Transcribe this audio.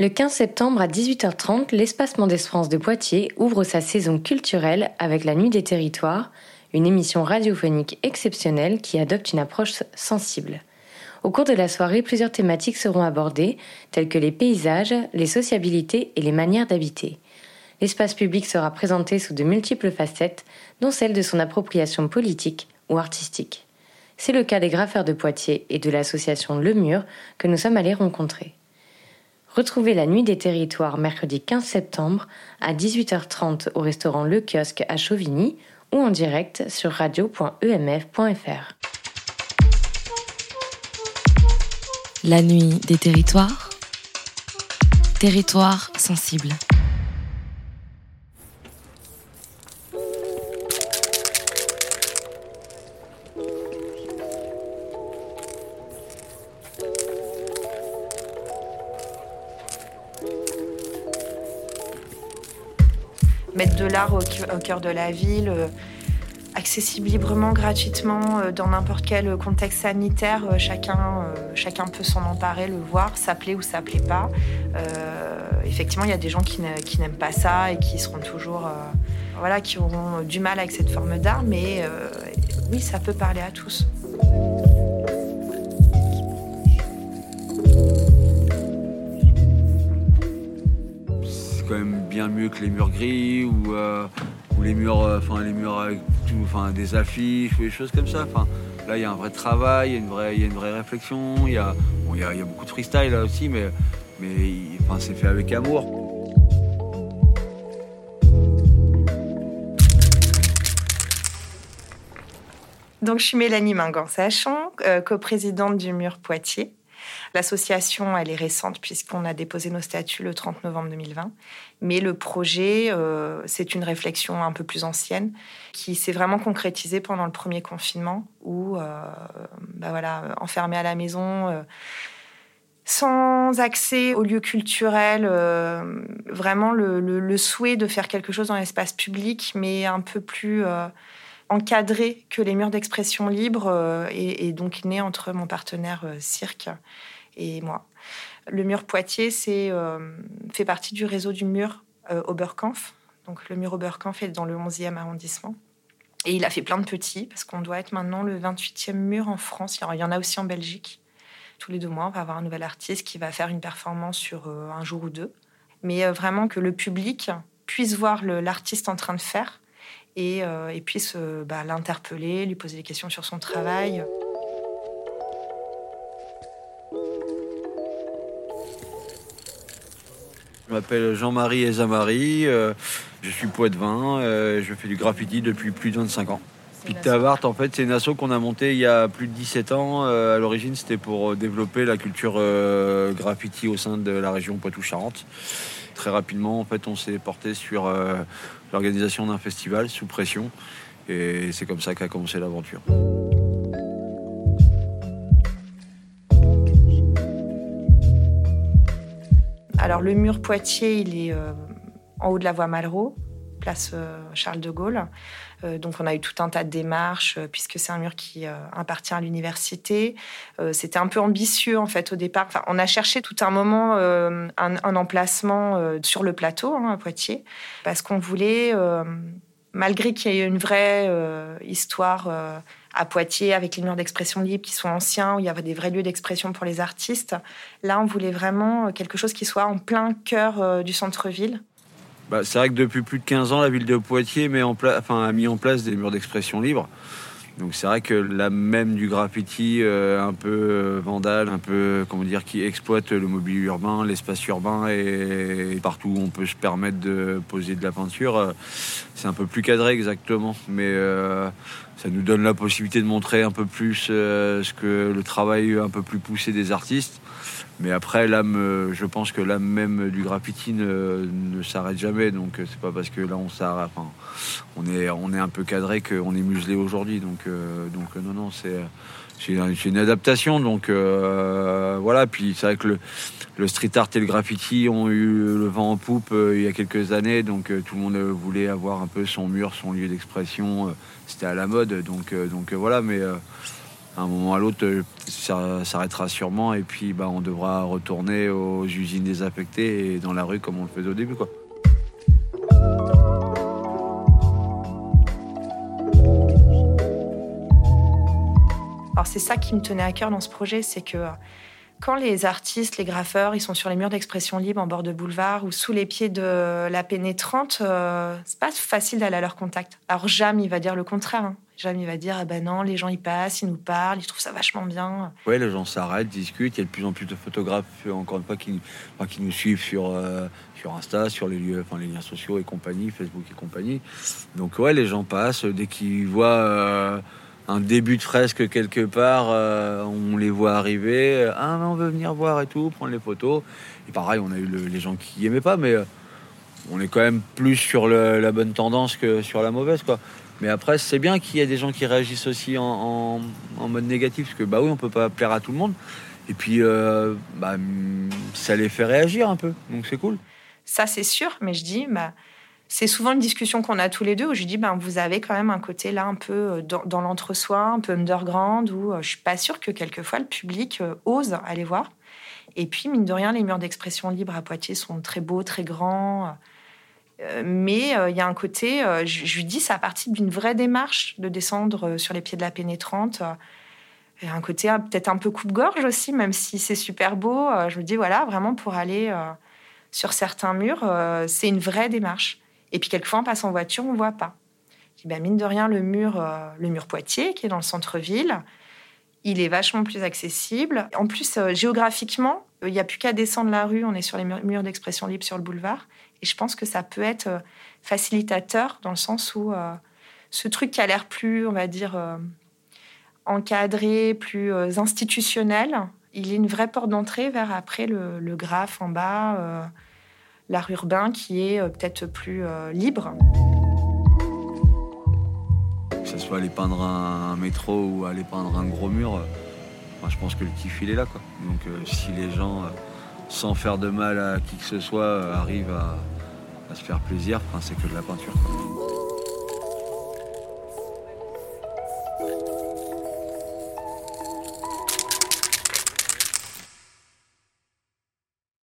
Le 15 septembre à 18h30, l'Espace Mendès France de Poitiers ouvre sa saison culturelle avec la Nuit des Territoires, une émission radiophonique exceptionnelle qui adopte une approche sensible. Au cours de la soirée, plusieurs thématiques seront abordées, telles que les paysages, les sociabilités et les manières d'habiter. L'espace public sera présenté sous de multiples facettes, dont celle de son appropriation politique ou artistique. C'est le cas des graffeurs de Poitiers et de l'association Le Mur que nous sommes allés rencontrer. Retrouvez la Nuit des Territoires mercredi 15 septembre à 18h30 au restaurant Le Kiosque à Chauvigny ou en direct sur radio.emf.fr. La Nuit des Territoires Territoire sensible. Mettre de l'art au, cœur de la ville, euh, accessible librement, gratuitement, euh, dans n'importe quel contexte sanitaire. Euh, chacun, chacun peut s'en emparer, le voir, s'appeler ou s'appeler pas. effectivement, il y a des gens qui n'aiment pas ça et qui seront toujours, voilà, qui auront du mal avec cette forme d'art, mais oui, ça peut parler à tous. quand même mieux que les murs gris ou, euh, les murs, euh, enfin les murs avec tout, enfin des affiches ou des choses comme ça. Enfin, là, il y a un vrai travail, il y a une vraie, il y a une vraie réflexion. Il y a, bon, il y, beaucoup de freestyle là aussi, mais, mais enfin, c'est fait avec amour. Donc, je suis Mélanie Mingan-Sachon, euh, coprésidente du Mur Poitiers. L'association, elle est récente puisqu'on a déposé nos statuts le 30 novembre 2020. Mais le projet, euh, c'est une réflexion un peu plus ancienne qui s'est vraiment concrétisée pendant le premier confinement où, euh, bah voilà, enfermé à la maison. Euh, sans accès aux lieux culturels, vraiment le, souhait de faire quelque chose dans l'espace public, mais un peu plus encadré que les murs d'expression libre, et, donc né entre mon partenaire Cirque et moi. Le mur Poitiers c'est, euh, fait partie du réseau du mur euh, Oberkampf. Donc le mur Oberkampf est dans le 11e arrondissement. Et il a fait plein de petits, parce qu'on doit être maintenant le 28e mur en France. Il y en a aussi en Belgique. Tous les deux mois, on va avoir un nouvel artiste qui va faire une performance sur euh, un jour ou deux. Mais vraiment que le public puisse voir l'artiste en train de faire et, puisse bah, l'interpeller, lui poser des questions sur son travail. Je m'appelle Jean-Marie Ezamari, euh, je suis poète-vin, euh, je fais du graffiti depuis plus de 25 ans. Pictavart, en fait, c'est une asso qu'on a montée il y a plus de 17 ans. Euh, à l'origine, c'était pour développer la culture graffiti au sein de la région Poitou-Charentes. Très rapidement, en fait, on s'est porté sur l'organisation d'un festival sous pression. Et c'est comme ça qu'a commencé l'aventure. Alors le mur Poitiers, il est euh, en haut de la voie Malraux, place euh, Charles de Gaulle. Euh, donc on a eu tout un tas de démarches puisque c'est un mur qui appartient à l'université. C'était un peu ambitieux en fait au départ. on a cherché tout un moment un, emplacement sur le plateau hein, à Poitiers parce qu'on voulait, malgré qu'il y ait une vraie histoire à Poitiers avec les murs d'expression libre qui sont anciens, où il y avait des vrais lieux d'expression pour les artistes. Là, on voulait vraiment quelque chose qui soit en plein cœur euh, du centre-ville. Bah, c'est vrai que depuis plus de 15 ans, la ville de Poitiers met en enfin, a mis en place des murs d'expression libre. Donc c'est vrai que la même du graffiti euh, un peu euh, vandale, un peu comment dire, qui exploite le mobilier urbain, l'espace urbain et, partout où on peut se permettre de poser de la peinture, c'est un peu plus cadré exactement. Mais ça nous donne la possibilité de montrer un peu plus euh, ce que le travail un peu plus poussé des artistes. Mais après, l'âme, euh, je pense que l'âme même du graffiti ne, s'arrête jamais. Donc, euh, c'est pas parce que là, on s'arrête. est, on est un peu cadré qu'on est muselé aujourd'hui. Donc, non, non, c'est, c'est une, adaptation. Donc, voilà. Puis, c'est vrai que le, le, street art et le graffiti ont eu le vent en poupe il y a quelques années. Donc, tout le monde voulait avoir un peu son mur, son lieu d'expression c'était à la mode, donc, euh, donc euh, voilà, mais euh, à un moment ou à l'autre, ça s'arrêtera sûrement et puis bah, on devra retourner aux usines désaffectées et dans la rue comme on le faisait au début. Quoi. Alors c'est ça qui me tenait à cœur dans ce projet, c'est que quand les artistes, les graffeurs, ils sont sur les murs d'expression libre en bord de boulevard ou sous les pieds de la pénétrante, euh, c'est pas facile d'aller à leur contact. Alors Jam, il va dire le contraire. Hein. Jam, il va dire ah ben non, les gens ils passent, ils nous parlent, ils trouvent ça vachement bien. Ouais, les gens s'arrêtent, discutent. Il y a de plus en plus de photographes, encore une fois, qui, qui nous suivent sur euh, sur Insta, sur les lieux, enfin les liens sociaux et compagnie, Facebook et compagnie. Donc ouais, les gens passent dès qu'ils voient. Euh, un début de fresque quelque part, euh, on les voit arriver, ah on veut venir voir et tout, prendre les photos. Et pareil, on a eu les gens qui aimaient pas, mais euh, on est quand même plus sur la bonne tendance que sur la mauvaise, quoi. Mais après, c'est bien qu'il y ait des gens qui réagissent aussi en, mode négatif, parce que bah oui, on peut pas plaire à tout le monde. Et puis, euh, bah, ça les fait réagir un peu, donc c'est cool. Ça, c'est sûr, mais je dis, bah, c'est souvent une discussion qu'on a tous les deux où je dis ben vous avez quand même un côté là un peu euh, dans, l'entre-soi, un peu underground où euh, je suis pas sûre que quelquefois le public euh, ose aller voir. Et puis mine de rien, les murs d'expression libre à Poitiers sont très beaux, très grands. mais il y a un côté, je, lui dis, ça partie d'une vraie démarche de descendre sur les pieds de la pénétrante. Il y a un côté peut-être un peu coupe-gorge aussi, même si c'est super beau. je me dis, voilà, vraiment pour aller sur certains murs, c'est une vraie démarche. Et puis quelquefois, on passe en voiture, on ne voit pas. ben, mine de rien, le mur, euh, le mur Poitiers, qui est dans le centre-ville, il est vachement plus accessible. En plus, euh, géographiquement, il n'y a plus qu'à descendre la rue, on est sur les murs d'expression libre sur le boulevard. Et je pense que ça peut être euh, facilitateur dans le sens où ce truc qui a l'air plus, on va dire, encadré, plus institutionnel, il est une vraie porte d'entrée vers après le, le graphe en bas l'art urbain qui est euh, peut-être plus euh, libre. Que ce soit aller peindre un, métro ou aller peindre un gros mur, euh, je pense que le kiff il est là. Quoi. Donc si les gens, sans faire de mal à qui que ce soit, arrivent à, se faire plaisir, c'est que de la peinture.